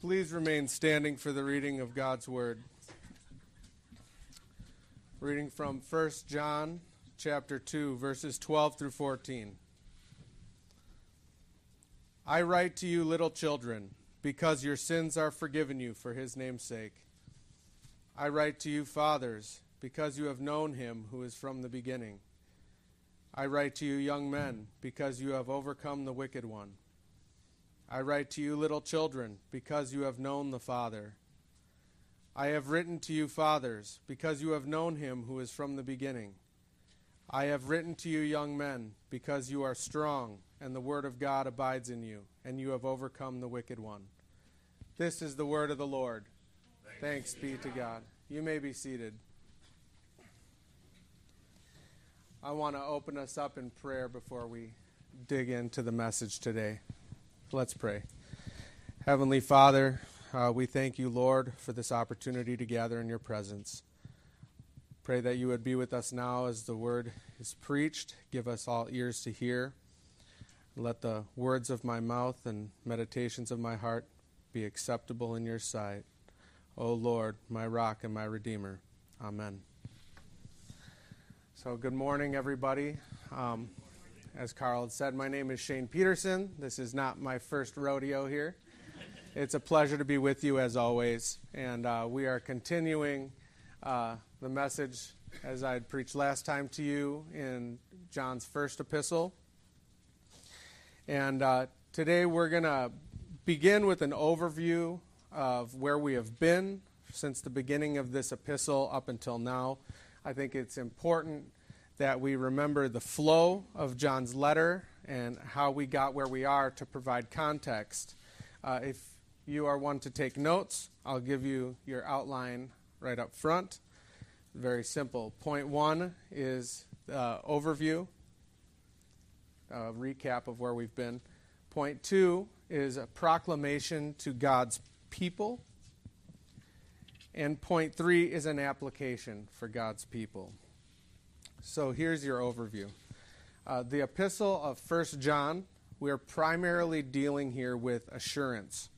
Please remain standing for the reading of God's Word. Reading from 1 John chapter 2 verses 12 through 14. I write to you little children because your sins are forgiven you for his name's sake. I write to you fathers because you have known him who is from the beginning. I write to you young men because you have overcome the wicked one. I write to you, little children, because you have known the Father. I have written to you, fathers, because you have known him who is from the beginning. I have written to you, young men, because you are strong, and the word of God abides in you, and you have overcome the wicked one. This is the word of the Lord. Thanks, Thanks be to God. You may be seated. I want to open us up in prayer before we dig into the message today. Let's pray. Heavenly Father, uh, we thank you, Lord, for this opportunity to gather in your presence. Pray that you would be with us now as the word is preached. Give us all ears to hear. Let the words of my mouth and meditations of my heart be acceptable in your sight. O Lord, my rock and my redeemer. Amen. So, good morning, everybody. Um, as Carl had said, my name is Shane Peterson. This is not my first rodeo here. It's a pleasure to be with you as always. And uh, we are continuing uh, the message as I preached last time to you in John's first epistle. And uh, today we're going to begin with an overview of where we have been since the beginning of this epistle up until now. I think it's important that we remember the flow of John's letter and how we got where we are to provide context. Uh, if you are one to take notes, I'll give you your outline right up front. Very simple. Point one is uh, overview, a recap of where we've been. Point two is a proclamation to God's people. And point three is an application for God's people. So here's your overview. Uh, the epistle of First John, we are primarily dealing here with assurance.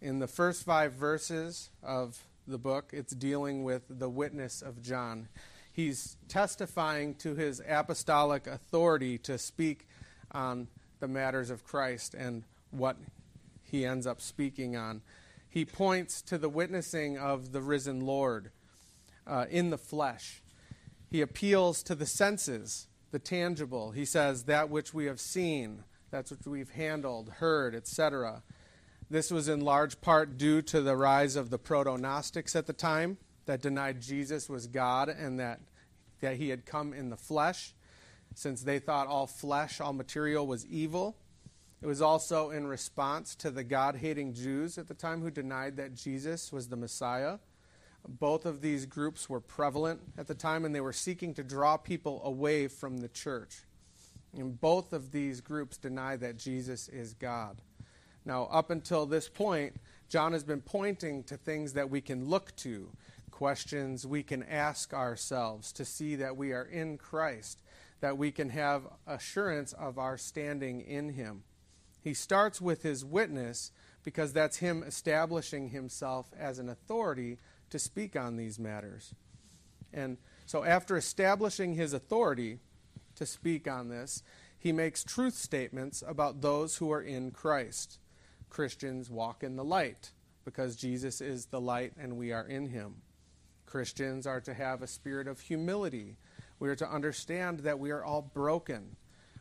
In the first five verses of the book, it's dealing with the witness of John. He's testifying to his apostolic authority to speak on the matters of Christ and what he ends up speaking on. He points to the witnessing of the risen Lord uh, in the flesh he appeals to the senses, the tangible. He says, that which we have seen, that's what we've handled, heard, etc. This was in large part due to the rise of the proto Gnostics at the time that denied Jesus was God and that, that he had come in the flesh, since they thought all flesh, all material was evil. It was also in response to the God hating Jews at the time who denied that Jesus was the Messiah. Both of these groups were prevalent at the time, and they were seeking to draw people away from the church. And both of these groups deny that Jesus is God. Now, up until this point, John has been pointing to things that we can look to, questions we can ask ourselves to see that we are in Christ, that we can have assurance of our standing in Him. He starts with his witness because that's him establishing himself as an authority to speak on these matters. And so, after establishing his authority to speak on this, he makes truth statements about those who are in Christ. Christians walk in the light because Jesus is the light and we are in him. Christians are to have a spirit of humility. We are to understand that we are all broken.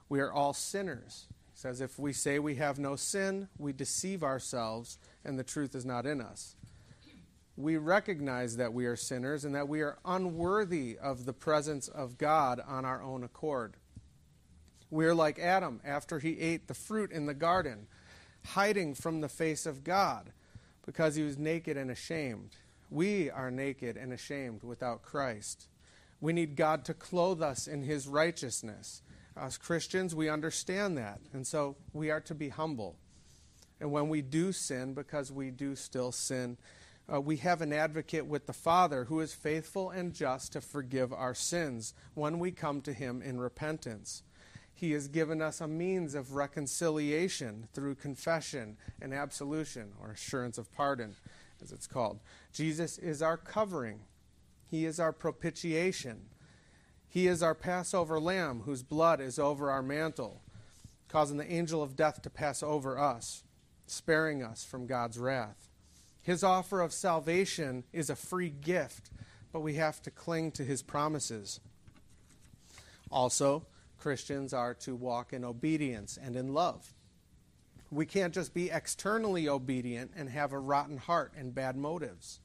We are all sinners. He says, if we say we have no sin, we deceive ourselves and the truth is not in us we recognize that we are sinners and that we are unworthy of the presence of God on our own accord. We are like Adam after he ate the fruit in the garden, hiding from the face of God because he was naked and ashamed. We are naked and ashamed without Christ. We need God to clothe us in his righteousness. As Christians, we understand that, and so we are to be humble. And when we do sin, because we do still sin, uh, we have an advocate with the Father who is faithful and just to forgive our sins when we come to him in repentance. He has given us a means of reconciliation through confession and absolution, or assurance of pardon, as it's called. Jesus is our covering, He is our propitiation. He is our Passover lamb, whose blood is over our mantle, causing the angel of death to pass over us, sparing us from God's wrath. His offer of salvation is a free gift, but we have to cling to his promises. Also, Christians are to walk in obedience and in love. We can't just be externally obedient and have a rotten heart and bad motives.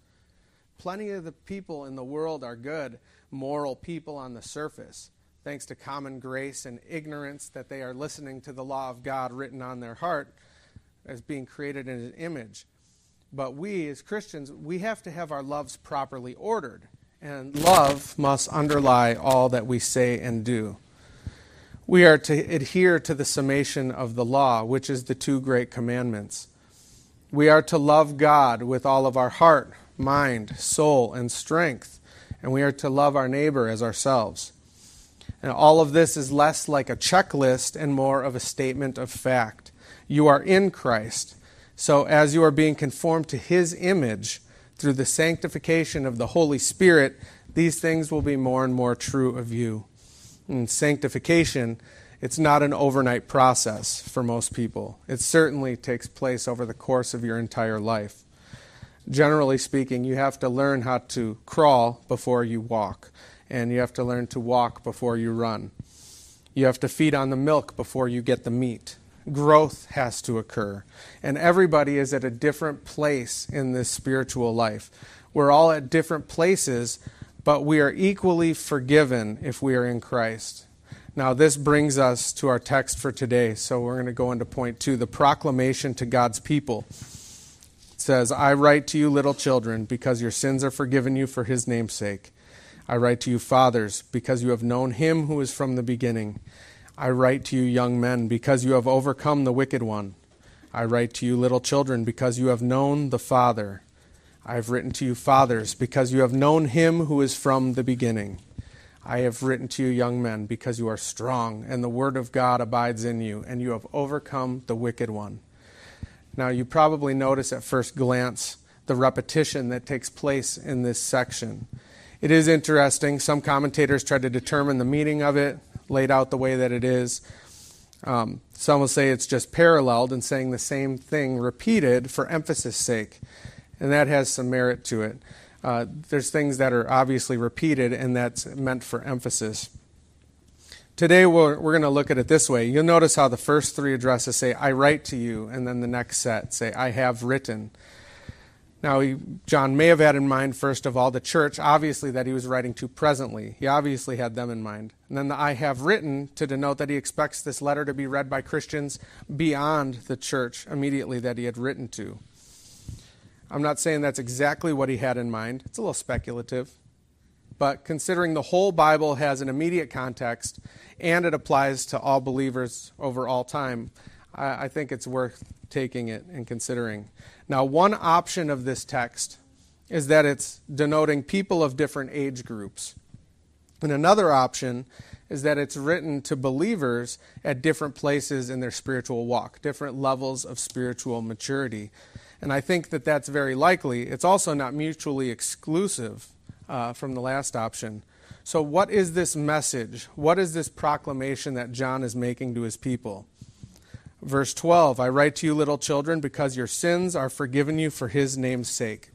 Plenty of the people in the world are good, moral people on the surface, thanks to common grace and ignorance that they are listening to the law of God written on their heart as being created in His image. But we, as Christians, we have to have our loves properly ordered. And love must underlie all that we say and do. We are to adhere to the summation of the law, which is the two great commandments. We are to love God with all of our heart, mind, soul, and strength. And we are to love our neighbor as ourselves. And all of this is less like a checklist and more of a statement of fact. You are in Christ. So, as you are being conformed to his image through the sanctification of the Holy Spirit, these things will be more and more true of you. And sanctification, it's not an overnight process for most people. It certainly takes place over the course of your entire life. Generally speaking, you have to learn how to crawl before you walk, and you have to learn to walk before you run. You have to feed on the milk before you get the meat growth has to occur. And everybody is at a different place in this spiritual life. We're all at different places, but we are equally forgiven if we are in Christ. Now, this brings us to our text for today. So we're going to go into point two the proclamation to God's people. It says, I write to you, little children, because your sins are forgiven you for his name's sake. I write to you, fathers, because you have known him who is from the beginning. I write to you, young men, because you have overcome the wicked one. I write to you, little children, because you have known the Father. I have written to you, fathers, because you have known him who is from the beginning. I have written to you, young men, because you are strong, and the word of God abides in you, and you have overcome the wicked one. Now, you probably notice at first glance the repetition that takes place in this section. It is interesting. Some commentators try to determine the meaning of it laid out the way that it is. Um, some will say it's just paralleled and saying the same thing repeated for emphasis sake, and that has some merit to it. Uh, there's things that are obviously repeated, and that's meant for emphasis. Today, we're, we're going to look at it this way. You'll notice how the first three addresses say, I write to you, and then the next set say, I have written. Now, he, John may have had in mind, first of all, the church, obviously, that he was writing to presently. He obviously had them in mind. And then the I have written to denote that he expects this letter to be read by Christians beyond the church immediately that he had written to. I'm not saying that's exactly what he had in mind, it's a little speculative. But considering the whole Bible has an immediate context and it applies to all believers over all time, I, I think it's worth taking it and considering. Now, one option of this text is that it's denoting people of different age groups. And another option is that it's written to believers at different places in their spiritual walk, different levels of spiritual maturity. And I think that that's very likely. It's also not mutually exclusive uh, from the last option. So, what is this message? What is this proclamation that John is making to his people? Verse 12 I write to you, little children, because your sins are forgiven you for his name's sake.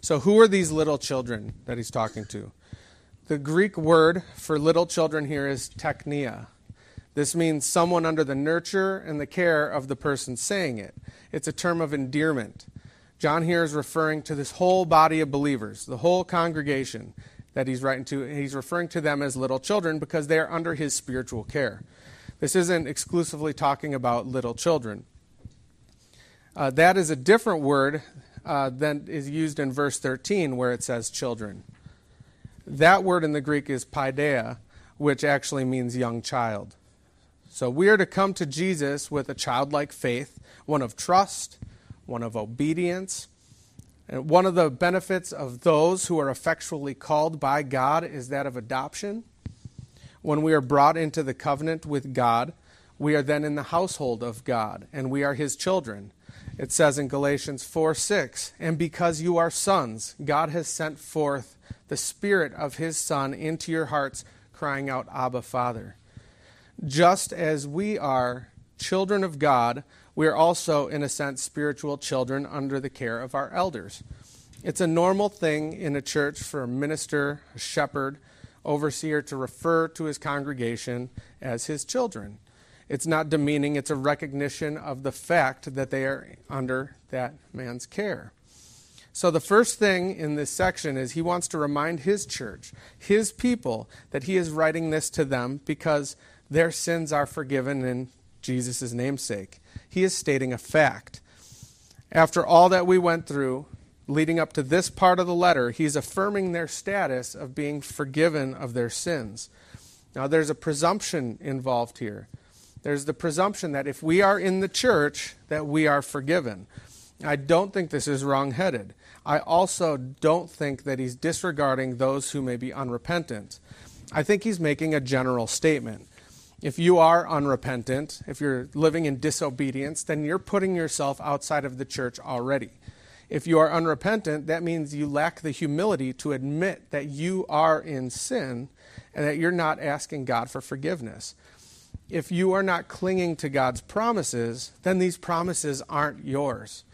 So, who are these little children that he's talking to? The Greek word for little children here is teknia. This means someone under the nurture and the care of the person saying it. It's a term of endearment. John here is referring to this whole body of believers, the whole congregation that he's writing to. He's referring to them as little children because they are under his spiritual care. This isn't exclusively talking about little children. Uh, that is a different word uh, than is used in verse 13 where it says children. That word in the Greek is paidia, which actually means young child. So we are to come to Jesus with a childlike faith, one of trust, one of obedience. And one of the benefits of those who are effectually called by God is that of adoption. When we are brought into the covenant with God, we are then in the household of God, and we are his children. It says in Galatians 4 6, and because you are sons, God has sent forth the Spirit of his Son into your hearts, crying out, Abba, Father. Just as we are children of God, we are also, in a sense, spiritual children under the care of our elders. It's a normal thing in a church for a minister, a shepherd, overseer to refer to his congregation as his children. It's not demeaning, it's a recognition of the fact that they are under that man's care. So, the first thing in this section is he wants to remind his church, his people, that he is writing this to them because their sins are forgiven in Jesus' namesake. He is stating a fact. After all that we went through, leading up to this part of the letter, he's affirming their status of being forgiven of their sins. Now, there's a presumption involved here. There's the presumption that if we are in the church, that we are forgiven. I don't think this is wrong-headed. I also don't think that he's disregarding those who may be unrepentant. I think he's making a general statement. If you are unrepentant, if you're living in disobedience, then you're putting yourself outside of the church already. If you are unrepentant, that means you lack the humility to admit that you are in sin and that you're not asking God for forgiveness if you are not clinging to God's promises, then these promises aren't yours.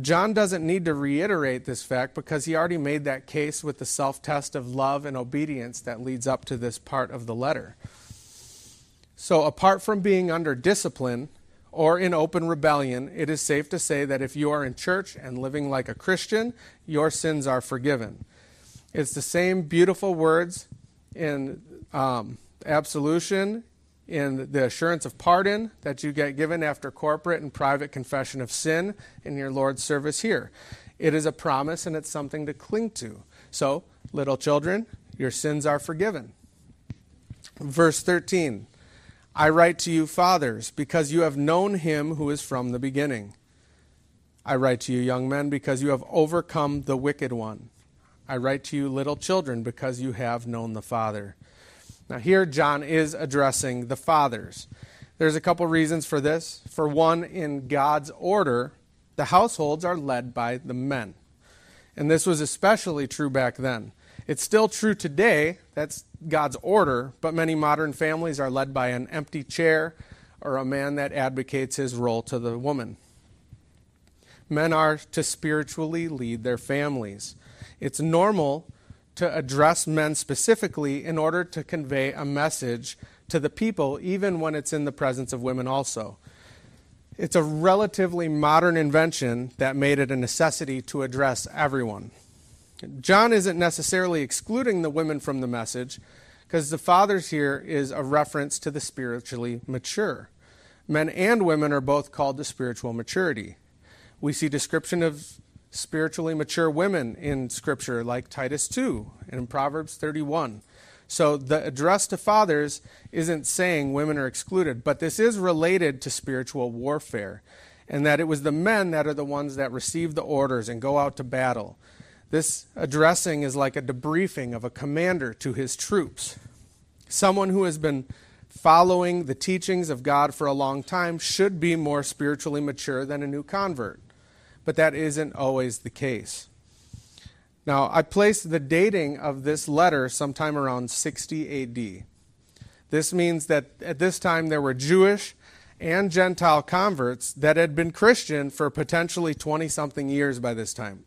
John doesn't need to reiterate this fact because he already made that case with the self test of love and obedience that leads up to this part of the letter. So, apart from being under discipline or in open rebellion, it is safe to say that if you are in church and living like a Christian, your sins are forgiven. It's the same beautiful words in um, absolution in the assurance of pardon that you get given after corporate and private confession of sin in your Lord's service here. It is a promise and it's something to cling to. So, little children, your sins are forgiven. Verse 13 I write to you, fathers, because you have known him who is from the beginning. I write to you, young men, because you have overcome the wicked one. I write to you, little children, because you have known the Father. Now, here John is addressing the fathers. There's a couple reasons for this. For one, in God's order, the households are led by the men. And this was especially true back then. It's still true today, that's God's order, but many modern families are led by an empty chair or a man that advocates his role to the woman. Men are to spiritually lead their families. It's normal to address men specifically in order to convey a message to the people, even when it's in the presence of women also. It's a relatively modern invention that made it a necessity to address everyone. John isn't necessarily excluding the women from the message, because the fathers here is a reference to the spiritually mature. Men and women are both called to spiritual maturity. We see description of spiritually mature women in Scripture, like Titus 2 and in Proverbs 31. So the address to fathers isn't saying women are excluded, but this is related to spiritual warfare, and that it was the men that are the ones that receive the orders and go out to battle. This addressing is like a debriefing of a commander to his troops. Someone who has been following the teachings of God for a long time should be more spiritually mature than a new convert but that isn't always the case. Now, I placed the dating of this letter sometime around 60 AD. This means that at this time there were Jewish and Gentile converts that had been Christian for potentially 20 something years by this time.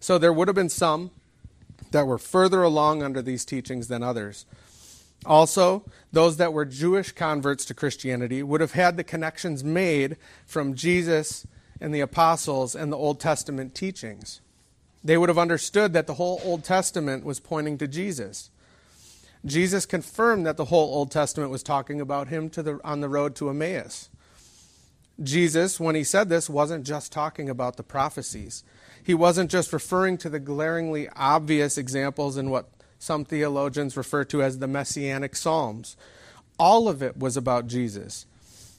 So there would have been some that were further along under these teachings than others. Also, those that were Jewish converts to Christianity would have had the connections made from Jesus and the apostles and the Old Testament teachings. They would have understood that the whole Old Testament was pointing to Jesus. Jesus confirmed that the whole Old Testament was talking about him the, on the road to Emmaus. Jesus, when he said this, wasn't just talking about the prophecies. He wasn't just referring to the glaringly obvious examples in what some theologians refer to as the messianic psalms. All of it was about Jesus.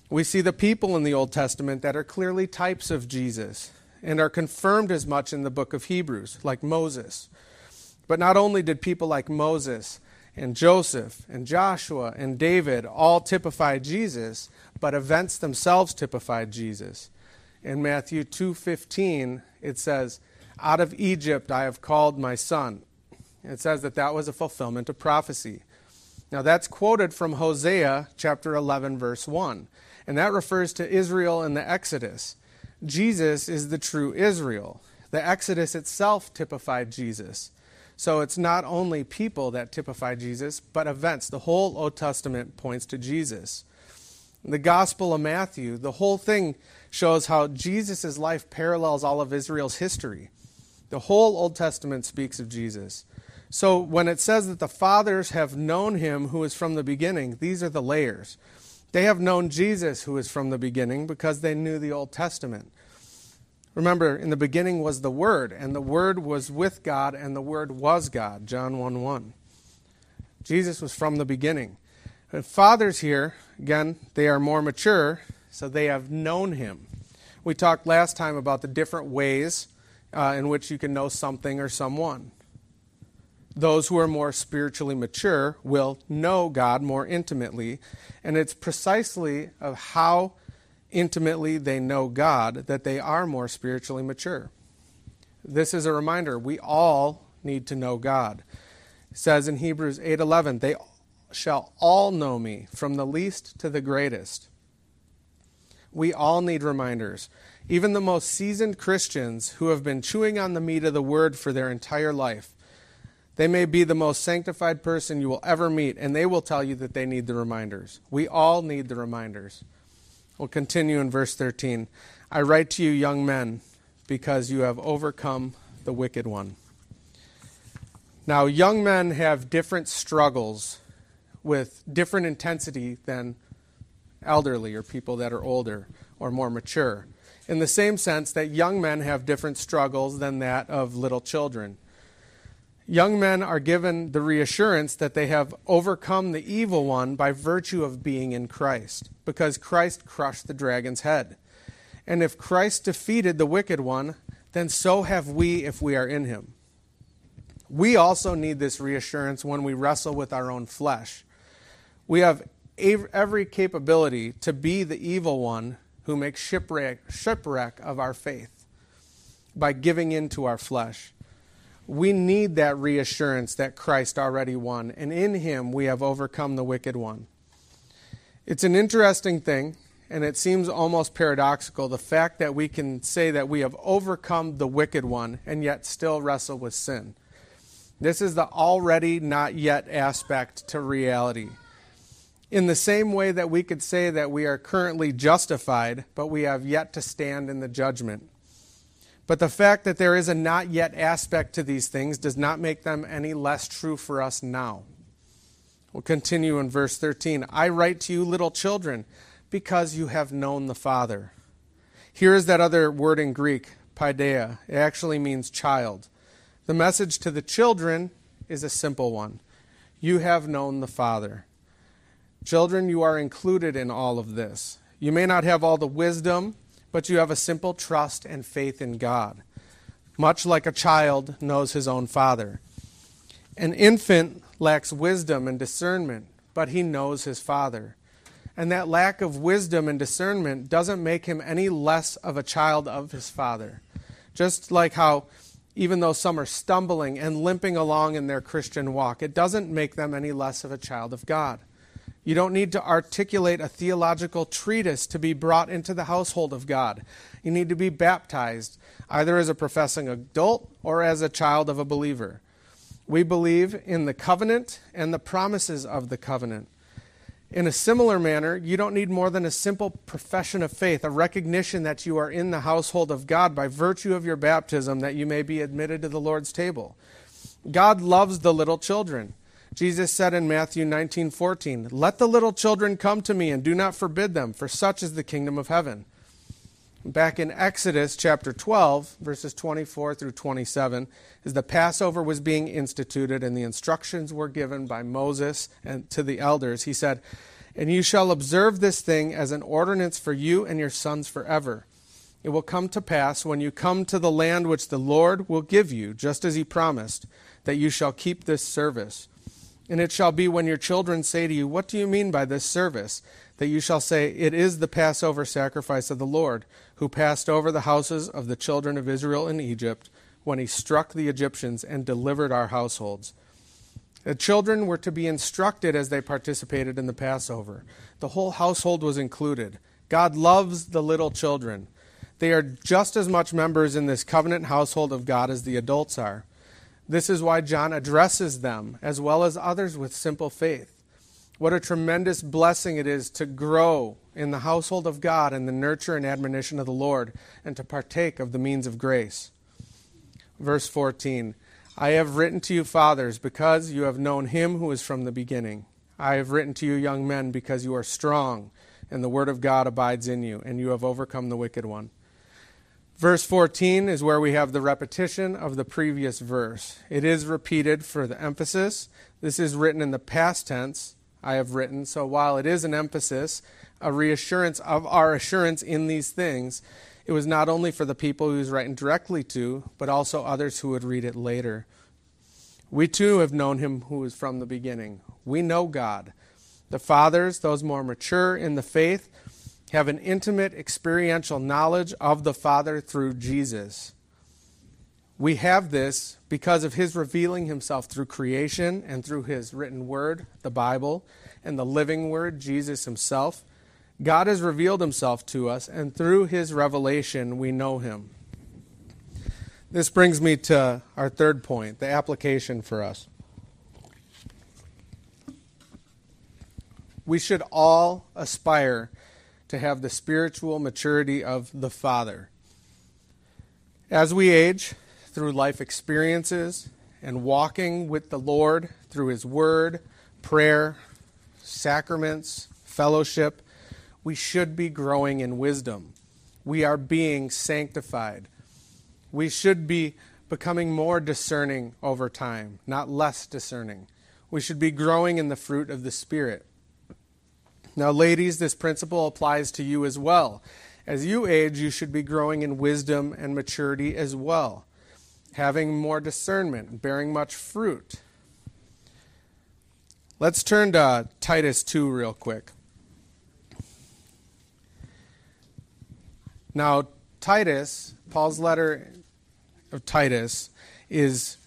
We see the people in the Old Testament that are clearly types of Jesus and are confirmed as much in the book of Hebrews, like Moses. But not only did people like Moses and Joseph and Joshua and David all typify Jesus, but events themselves typified Jesus. In Matthew 2:15, it says, "Out of Egypt I have called my son." It says that that was a fulfillment of prophecy. Now that's quoted from Hosea chapter 11 verse 1, and that refers to Israel in the Exodus. Jesus is the true Israel. The Exodus itself typified Jesus. So it's not only people that typify Jesus, but events. The whole Old Testament points to Jesus. The Gospel of Matthew, the whole thing shows how Jesus' life parallels all of Israel's history. The whole Old Testament speaks of Jesus. So when it says that the fathers have known him who is from the beginning, these are the layers. They have known Jesus who is from the beginning because they knew the Old Testament. Remember, in the beginning was the Word, and the Word was with God, and the Word was God. John 1 1. Jesus was from the beginning. And fathers here, again, they are more mature, so they have known him. We talked last time about the different ways uh, in which you can know something or someone. Those who are more spiritually mature will know God more intimately, and it's precisely of how intimately they know God, that they are more spiritually mature. This is a reminder we all need to know God. It says in Hebrews 8:11, they shall all know me from the least to the greatest. We all need reminders. Even the most seasoned Christians who have been chewing on the meat of the word for their entire life. They may be the most sanctified person you will ever meet, and they will tell you that they need the reminders. We all need the reminders. We'll continue in verse 13. I write to you, young men, because you have overcome the wicked one. Now, young men have different struggles with different intensity than elderly or people that are older or more mature. In the same sense that young men have different struggles than that of little children. Young men are given the reassurance that they have overcome the evil one by virtue of being in Christ, because Christ crushed the dragon's head. And if Christ defeated the wicked one, then so have we if we are in him. We also need this reassurance when we wrestle with our own flesh. We have every capability to be the evil one who makes shipwreck, shipwreck of our faith by giving in to our flesh we need that reassurance that Christ already won, and in him we have overcome the wicked one. It's an interesting thing, and it seems almost paradoxical the fact that we can say that we have overcome the wicked one and yet still wrestle with sin. This is the already not yet aspect to reality. In the same way that we could say that we are currently justified, but we have yet to stand in the judgment. But the fact that there is a not yet aspect to these things does not make them any less true for us now. We'll continue in verse 13. I write to you, little children, because you have known the Father. Here is that other word in Greek, paidia. It actually means child. The message to the children is a simple one You have known the Father. Children, you are included in all of this. You may not have all the wisdom but you have a simple trust and faith in God, much like a child knows his own father. An infant lacks wisdom and discernment, but he knows his father. And that lack of wisdom and discernment doesn't make him any less of a child of his father. Just like how, even though some are stumbling and limping along in their Christian walk, it doesn't make them any less of a child of God. You don't need to articulate a theological treatise to be brought into the household of God. You need to be baptized, either as a professing adult or as a child of a believer. We believe in the covenant and the promises of the covenant. In a similar manner, you don't need more than a simple profession of faith, a recognition that you are in the household of God by virtue of your baptism, that you may be admitted to the Lord's table. God loves the little children. Jesus said in Matthew 19:14, "Let the little children come to me and do not forbid them, for such is the kingdom of heaven." Back in Exodus chapter 12, verses 24 through 27, as the Passover was being instituted and the instructions were given by Moses and to the elders, he said, "And you shall observe this thing as an ordinance for you and your sons forever." It will come to pass when you come to the land which the Lord will give you, just as he promised, that you shall keep this service. And it shall be when your children say to you, What do you mean by this service? that you shall say, It is the Passover sacrifice of the Lord, who passed over the houses of the children of Israel in Egypt, when he struck the Egyptians and delivered our households. The children were to be instructed as they participated in the Passover. The whole household was included. God loves the little children. They are just as much members in this covenant household of God as the adults are. This is why John addresses them, as well as others with simple faith. What a tremendous blessing it is to grow in the household of God in the nurture and admonition of the Lord, and to partake of the means of grace. Verse 14 I have written to you, fathers, because you have known him who is from the beginning. I have written to you, young men, because you are strong, and the word of God abides in you, and you have overcome the wicked one. Verse 14 is where we have the repetition of the previous verse. It is repeated for the emphasis. This is written in the past tense, I have written. So while it is an emphasis, a reassurance of our assurance in these things, it was not only for the people he was writing directly to, but also others who would read it later. We too have known him who is from the beginning. We know God. The fathers, those more mature in the faith, have an intimate experiential knowledge of the Father through Jesus. We have this because of his revealing himself through creation and through his written word, the Bible, and the living word, Jesus himself. God has revealed himself to us, and through his revelation, we know him. This brings me to our third point the application for us. We should all aspire to have the spiritual maturity of the Father. As we age, through life experiences and walking with the Lord through His Word, prayer, sacraments, fellowship, we should be growing in wisdom. We are being sanctified. We should be becoming more discerning over time, not less discerning. We should be growing in the fruit of the Spirit. Now, ladies, this principle applies to you as well. As you age, you should be growing in wisdom and maturity as well, having more discernment, bearing much fruit. Let's turn to Titus 2 real quick. Now, Titus, Paul's letter of Titus, is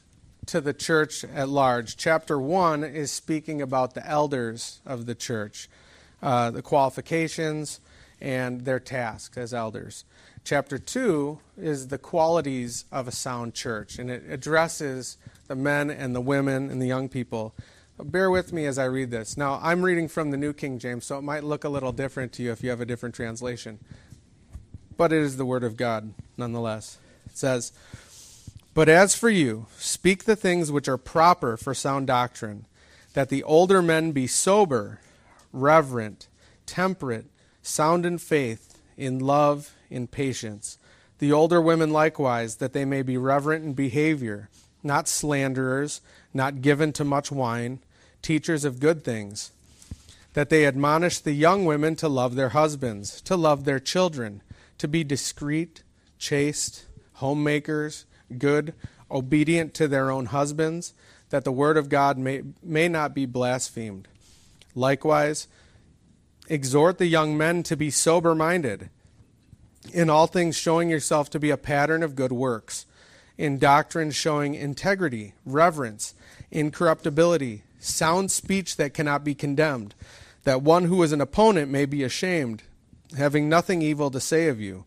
to the church at large. Chapter 1 is speaking about the elders of the church uh, the qualifications and their tasks as elders. Chapter 2 is the qualities of a sound church, and it addresses the men and the women and the young people. Bear with me as I read this. Now, I'm reading from the New King James, so it might look a little different to you if you have a different translation. But it is the Word of God nonetheless. It says, But as for you, speak the things which are proper for sound doctrine, that the older men be sober reverent, temperate, sound in faith, in love, in patience. The older women likewise, that they may be reverent in behavior, not slanderers, not given to much wine, teachers of good things. That they admonish the young women to love their husbands, to love their children, to be discreet, chaste, homemakers, good, obedient to their own husbands, that the word of God may, may not be blasphemed. Likewise, exhort the young men to be sober minded, in all things showing yourself to be a pattern of good works, in doctrine showing integrity, reverence, incorruptibility, sound speech that cannot be condemned, that one who is an opponent may be ashamed, having nothing evil to say of you.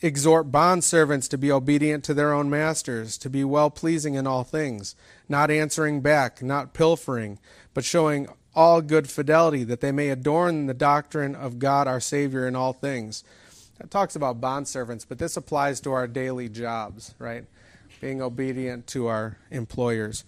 Exhort bondservants to be obedient to their own masters, to be well pleasing in all things, not answering back, not pilfering, but showing all good fidelity, that they may adorn the doctrine of God our Savior in all things. That talks about bondservants, but this applies to our daily jobs, right? Being obedient to our employers.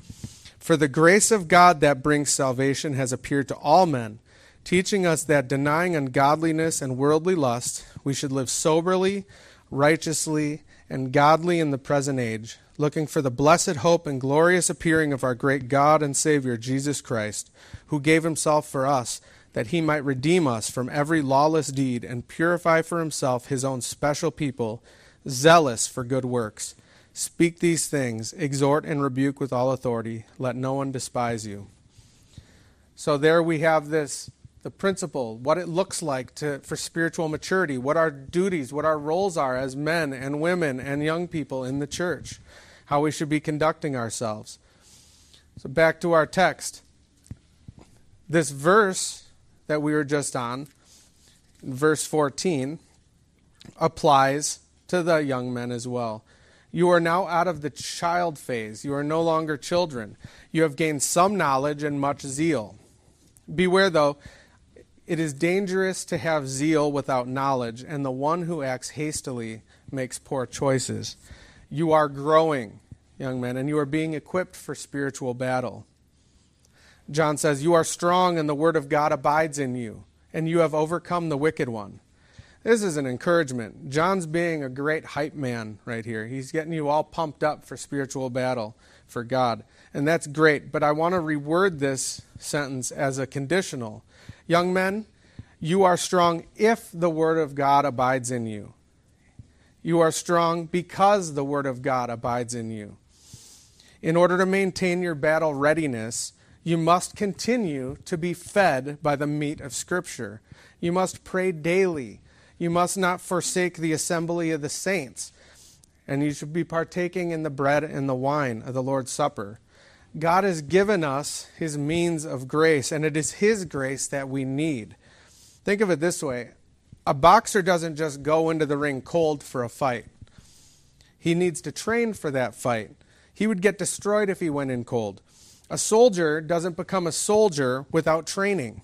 For the grace of God that brings salvation has appeared to all men, teaching us that denying ungodliness and worldly lust, we should live soberly, righteously, and godly in the present age, looking for the blessed hope and glorious appearing of our great God and Savior, Jesus Christ who gave himself for us, that he might redeem us from every lawless deed and purify for himself his own special people, zealous for good works. Speak these things, exhort and rebuke with all authority. Let no one despise you. So there we have this the principle, what it looks like to, for spiritual maturity, what our duties, what our roles are as men and women and young people in the church, how we should be conducting ourselves. So back to our text. This verse that we were just on, verse 14, applies to the young men as well. You are now out of the child phase. You are no longer children. You have gained some knowledge and much zeal. Beware, though, it is dangerous to have zeal without knowledge, and the one who acts hastily makes poor choices. You are growing, young men, and you are being equipped for spiritual battle. John says, You are strong, and the word of God abides in you, and you have overcome the wicked one. This is an encouragement. John's being a great hype man right here. He's getting you all pumped up for spiritual battle for God. And that's great, but I want to reword this sentence as a conditional. Young men, you are strong if the Word of God abides in you. You are strong because the Word of God abides in you. In order to maintain your battle readiness, you must continue to be fed by the meat of Scripture. You must pray daily. You must not forsake the assembly of the saints. And you should be partaking in the bread and the wine of the Lord's Supper. God has given us his means of grace, and it is his grace that we need. Think of it this way a boxer doesn't just go into the ring cold for a fight, he needs to train for that fight. He would get destroyed if he went in cold. A soldier doesn't become a soldier without training.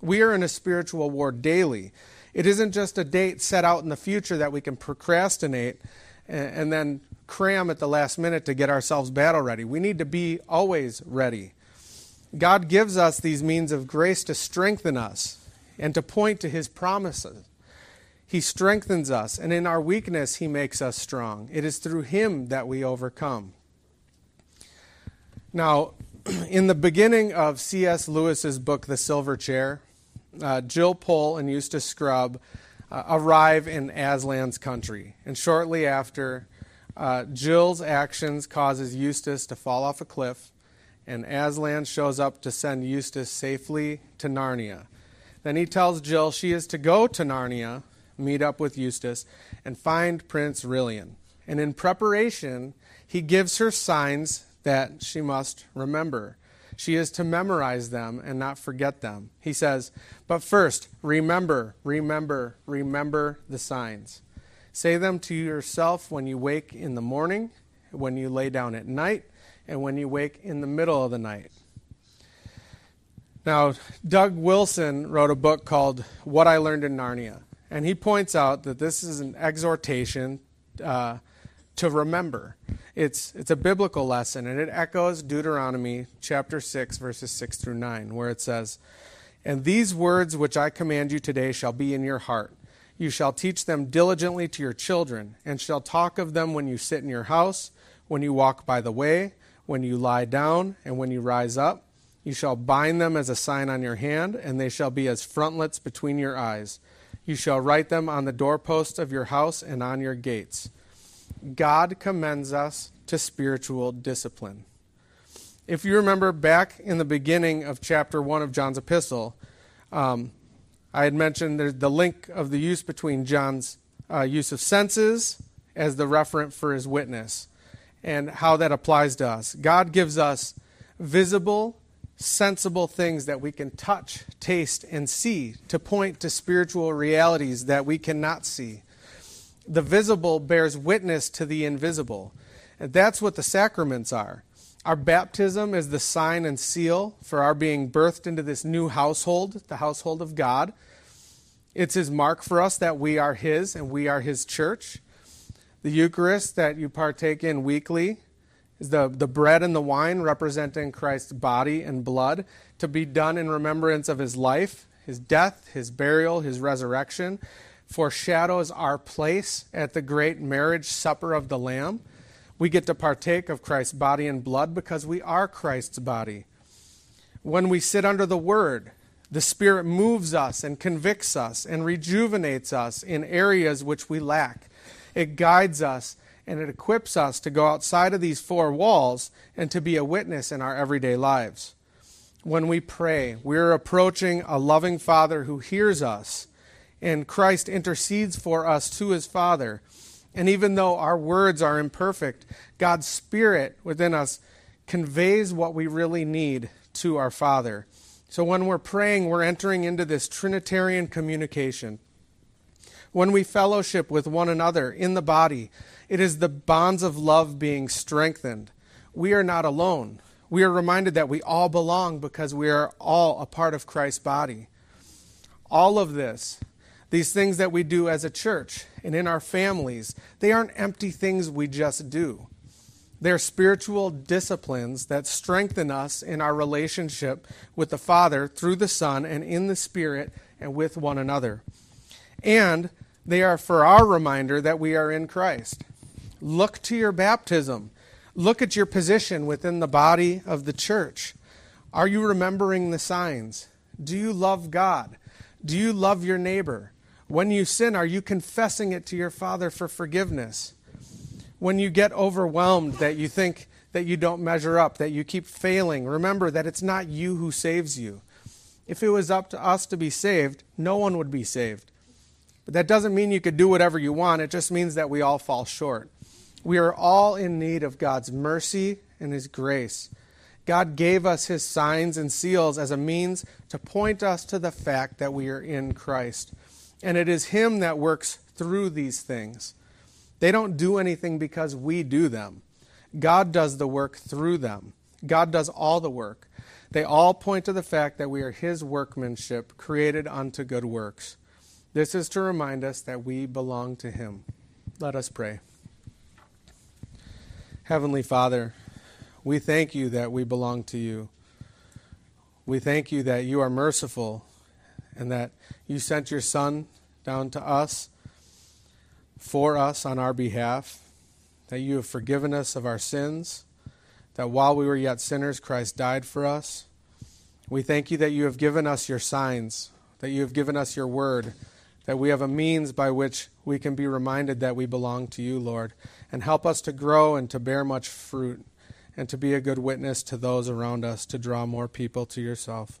We are in a spiritual war daily. It isn't just a date set out in the future that we can procrastinate and then cram at the last minute to get ourselves battle ready. We need to be always ready. God gives us these means of grace to strengthen us and to point to his promises. He strengthens us, and in our weakness, he makes us strong. It is through him that we overcome. Now, in the beginning of C.S. Lewis's book, The Silver Chair, uh, Jill Pole and Eustace Scrubb uh, arrive in Aslan's country. And shortly after, uh, Jill's actions causes Eustace to fall off a cliff, and Aslan shows up to send Eustace safely to Narnia. Then he tells Jill she is to go to Narnia, meet up with Eustace, and find Prince Rilian. And in preparation, he gives her signs that she must remember. She is to memorize them and not forget them. He says, But first, remember, remember, remember the signs. Say them to yourself when you wake in the morning, when you lay down at night, and when you wake in the middle of the night. Now, Doug Wilson wrote a book called What I Learned in Narnia, and he points out that this is an exhortation uh, to remember. It's, it's a biblical lesson, and it echoes Deuteronomy chapter 6, verses 6 through 9, where it says, And these words which I command you today shall be in your heart you shall teach them diligently to your children, and shall talk of them when you sit in your house, when you walk by the way, when you lie down, and when you rise up. You shall bind them as a sign on your hand, and they shall be as frontlets between your eyes. You shall write them on the doorposts of your house and on your gates. God commends us to spiritual discipline. If you remember back in the beginning of chapter 1 of John's epistle, um, I had mentioned the link of the use between John's uh, use of senses as the referent for his witness and how that applies to us. God gives us visible, sensible things that we can touch, taste, and see to point to spiritual realities that we cannot see. The visible bears witness to the invisible. And that's what the sacraments are. Our baptism is the sign and seal for our being birthed into this new household, the household of God. It's His mark for us that we are His and we are His church. The Eucharist that you partake in weekly is the, the bread and the wine representing Christ's body and blood to be done in remembrance of His life, His death, His burial, His resurrection. Foreshadows our place at the great marriage supper of the Lamb we get to partake of Christ's body and blood because we are Christ's body. When we sit under the Word, the Spirit moves us and convicts us and rejuvenates us in areas which we lack. It guides us and it equips us to go outside of these four walls and to be a witness in our everyday lives. when we pray, we're approaching a loving Father who hears us, and Christ intercedes for us to his Father. And even though our words are imperfect, God's Spirit within us conveys what we really need to our Father. So when we're praying, we're entering into this Trinitarian communication. When we fellowship with one another in the body, it is the bonds of love being strengthened. We are not alone. We are reminded that we all belong because we are all a part of Christ's body. All of this, these things that we do as a church and in our families, they aren't empty things we just do. They're spiritual disciplines that strengthen us in our relationship with the Father through the Son and in the Spirit and with one another. And they are for our reminder that we are in Christ. Look to your baptism Look at your position within the body of the church. Are you remembering the signs? Do you love God? Do you love your neighbor? When you sin, are you confessing it to your Father for forgiveness? When you get overwhelmed that you think that you don't measure up, that you keep failing, remember that it's not you who saves you. If it was up to us to be saved, no one would be saved. But that doesn't mean you could do whatever you want, it just means that we all fall short. We are all in need of God's mercy and His grace. God gave us His signs and seals as a means to point us to the fact that we are in Christ. And it is Him that works through these things. They don't do anything because we do them. God does the work through them. God does all the work. They all point to the fact that we are His workmanship, created unto good works. This is to remind us that we belong to Him. Let us pray. Heavenly Father, we thank you that we belong to you. We thank you that you are merciful and that you sent your Son down to us for us on our behalf, that you have forgiven us of our sins, that while we were yet sinners, Christ died for us. We thank you that you have given us your signs, that you have given us your word, that we have a means by which we can be reminded that we belong to you, Lord and help us to grow and to bear much fruit and to be a good witness to those around us to draw more people to yourself.